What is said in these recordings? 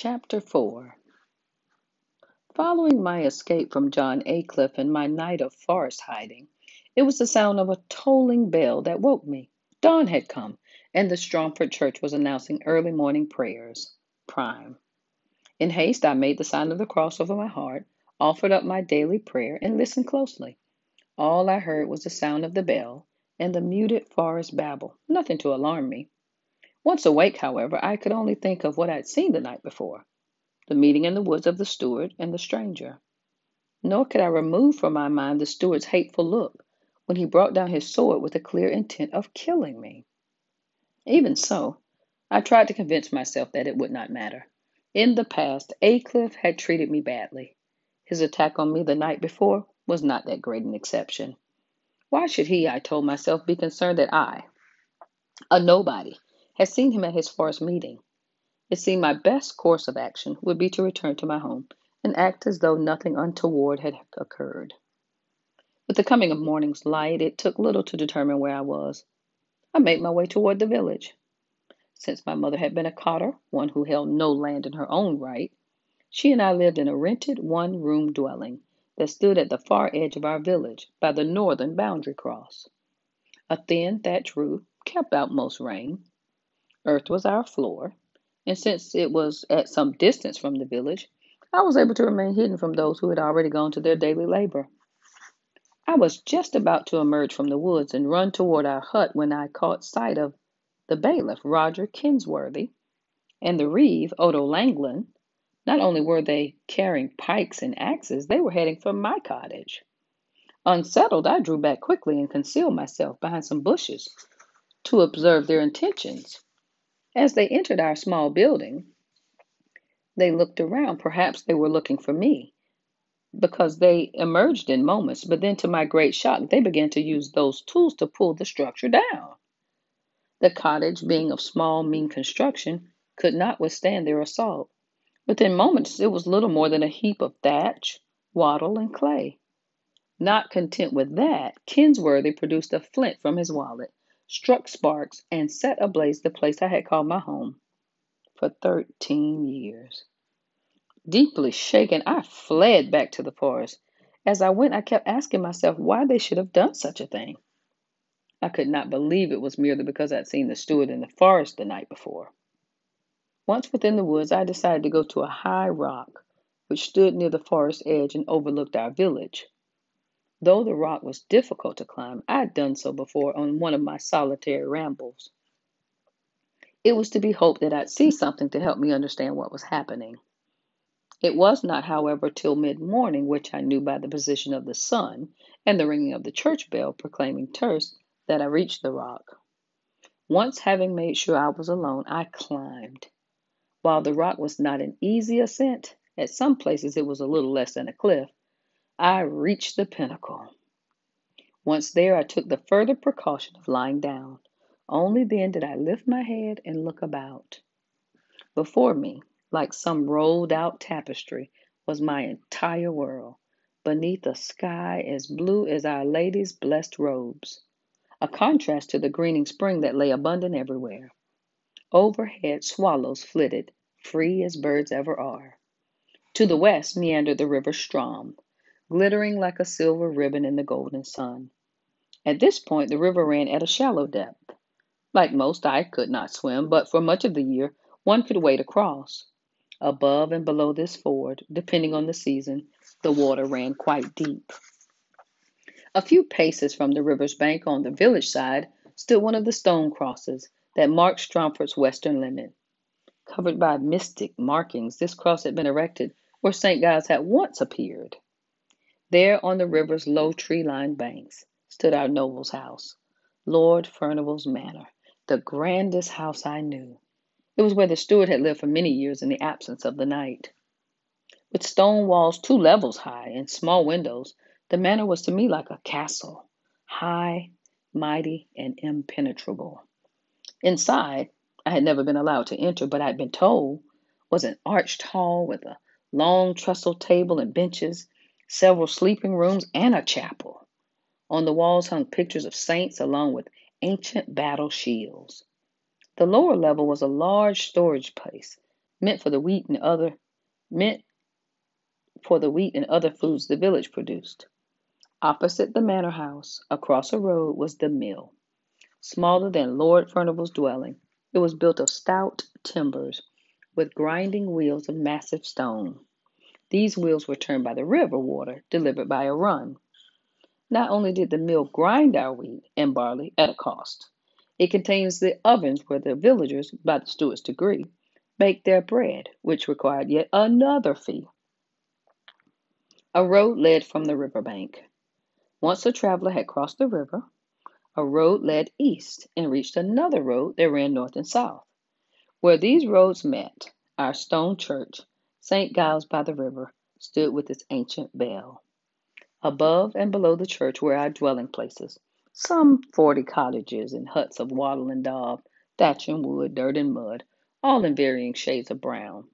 Chapter 4 Following my escape from John Aycliffe and my night of forest hiding, it was the sound of a tolling bell that woke me. Dawn had come, and the Stromford church was announcing early morning prayers. Prime. In haste, I made the sign of the cross over my heart, offered up my daily prayer, and listened closely. All I heard was the sound of the bell and the muted forest babble, nothing to alarm me. Once awake, however, I could only think of what I had seen the night before the meeting in the woods of the steward and the stranger. Nor could I remove from my mind the steward's hateful look when he brought down his sword with a clear intent of killing me. Even so, I tried to convince myself that it would not matter. In the past, Aycliffe had treated me badly. His attack on me the night before was not that great an exception. Why should he, I told myself, be concerned that I, a nobody, had seen him at his forest meeting? It seemed my best course of action would be to return to my home and act as though nothing untoward had occurred. With the coming of morning's light, it took little to determine where I was. I made my way toward the village. Since my mother had been a cotter, one who held no land in her own right, she and I lived in a rented one room dwelling that stood at the far edge of our village by the northern boundary cross. A thin thatch roof kept out most rain. Earth was our floor, and since it was at some distance from the village, I was able to remain hidden from those who had already gone to their daily labor. I was just about to emerge from the woods and run toward our hut when I caught sight of the bailiff, Roger Kinsworthy, and the reeve, Odo Langland. Not only were they carrying pikes and axes, they were heading for my cottage. Unsettled, I drew back quickly and concealed myself behind some bushes to observe their intentions. As they entered our small building, they looked around. Perhaps they were looking for me because they emerged in moments, but then to my great shock, they began to use those tools to pull the structure down. The cottage, being of small, mean construction, could not withstand their assault. Within moments, it was little more than a heap of thatch, wattle, and clay. Not content with that, Kinsworthy produced a flint from his wallet struck sparks, and set ablaze the place I had called my home for 13 years. Deeply shaken, I fled back to the forest. As I went, I kept asking myself why they should have done such a thing. I could not believe it was merely because I'd seen the steward in the forest the night before. Once within the woods, I decided to go to a high rock which stood near the forest edge and overlooked our village. Though the rock was difficult to climb, I had done so before on one of my solitary rambles. It was to be hoped that I'd see something to help me understand what was happening. It was not, however, till mid morning, which I knew by the position of the sun and the ringing of the church bell proclaiming terce, that I reached the rock. Once having made sure I was alone, I climbed. While the rock was not an easy ascent, at some places it was a little less than a cliff, I reached the pinnacle. Once there, I took the further precaution of lying down. Only then did I lift my head and look about. Before me, like some rolled out tapestry, was my entire world, beneath a sky as blue as Our Lady's blessed robes, a contrast to the greening spring that lay abundant everywhere. Overhead, swallows flitted, free as birds ever are. To the west meandered the river Strom, glittering like a silver ribbon in the golden sun. At this point, the river ran at a shallow depth. Like most, I could not swim, but for much of the year, one could wade across. Above and below this ford, depending on the season, the water ran quite deep. A few paces from the river's bank on the village side stood one of the stone crosses that marked Stromford's western limit. Covered by mystic markings, this cross had been erected where St. Giles had once appeared. There, on the river's low tree lined banks, stood our noble's house, Lord Furnival's Manor, the grandest house I knew. It was where the steward had lived for many years in the absence of the knight. With stone walls two levels high and small windows, the manor was to me like a castle, high, mighty, and impenetrable. Inside, I had never been allowed to enter, but I had been told, was an arched hall with a long trestle table and benches several sleeping rooms, and a chapel. On the walls hung pictures of saints along with ancient battle shields. The lower level was a large storage place meant for the wheat and other meant for the wheat and other foods the village produced. Opposite the manor house, across a road, was the mill, smaller than Lord Furnival's dwelling. It was built of stout timbers with grinding wheels of massive stone. These wheels were turned by the river water delivered by a run. Not only did the mill grind our wheat and barley at a cost, it contains the ovens where the villagers, by the steward's decree, baked their bread, which required yet another fee. A road led from the river bank. Once a traveler had crossed the river, a road led east and reached another road that ran north and south. Where these roads met, our stone church, St. Giles by the river, stood with its ancient bell. Above and below the church were our dwelling places, some forty cottages and huts of wattle and daub, thatch and wood, dirt and mud, all in varying shades of brown.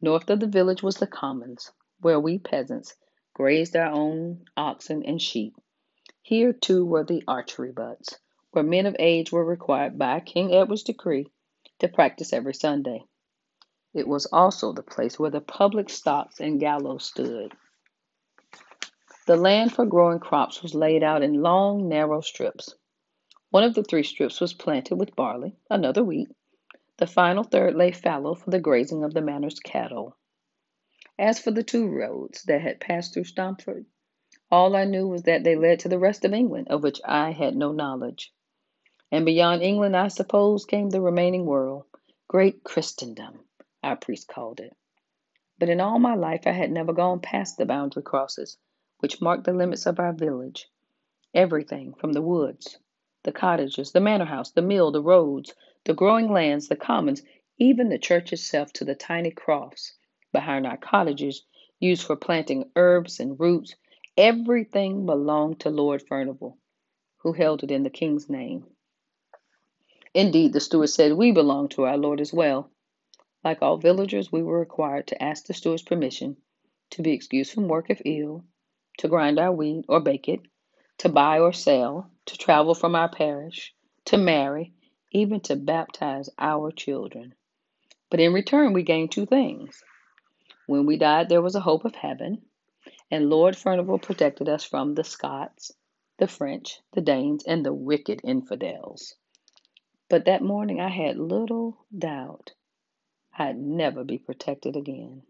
North of the village was the commons, where we peasants grazed our own oxen and sheep. Here, too, were the archery butts, where men of age were required by King Edward's decree to practice every Sunday. It was also the place where the public stocks and gallows stood. The land for growing crops was laid out in long, narrow strips. One of the three strips was planted with barley, another wheat. The final third lay fallow for the grazing of the manor's cattle. As for the two roads that had passed through Stromford, all I knew was that they led to the rest of England, of which I had no knowledge. And beyond England, I suppose, came the remaining world, great Christendom, our priest called it. But in all my life, I had never gone past the boundary crosses, which marked the limits of our village. Everything from the woods, the cottages, the manor house, the mill, the roads, the growing lands, the commons, even the church itself, to the tiny cross behind our cottages used for planting herbs and roots. Everything belonged to Lord Furnival, who held it in the king's name. Indeed, the steward said we belonged to our Lord as well. Like all villagers, we were required to ask the steward's permission to be excused from work if ill, to grind our wheat or bake it, to buy or sell, to travel from our parish, to marry, even to baptize our children. But in return, we gained two things when we died, there was a hope of heaven, and Lord Furnival protected us from the Scots, the French, the Danes, and the wicked infidels. But that morning I had little doubt I'd never be protected again.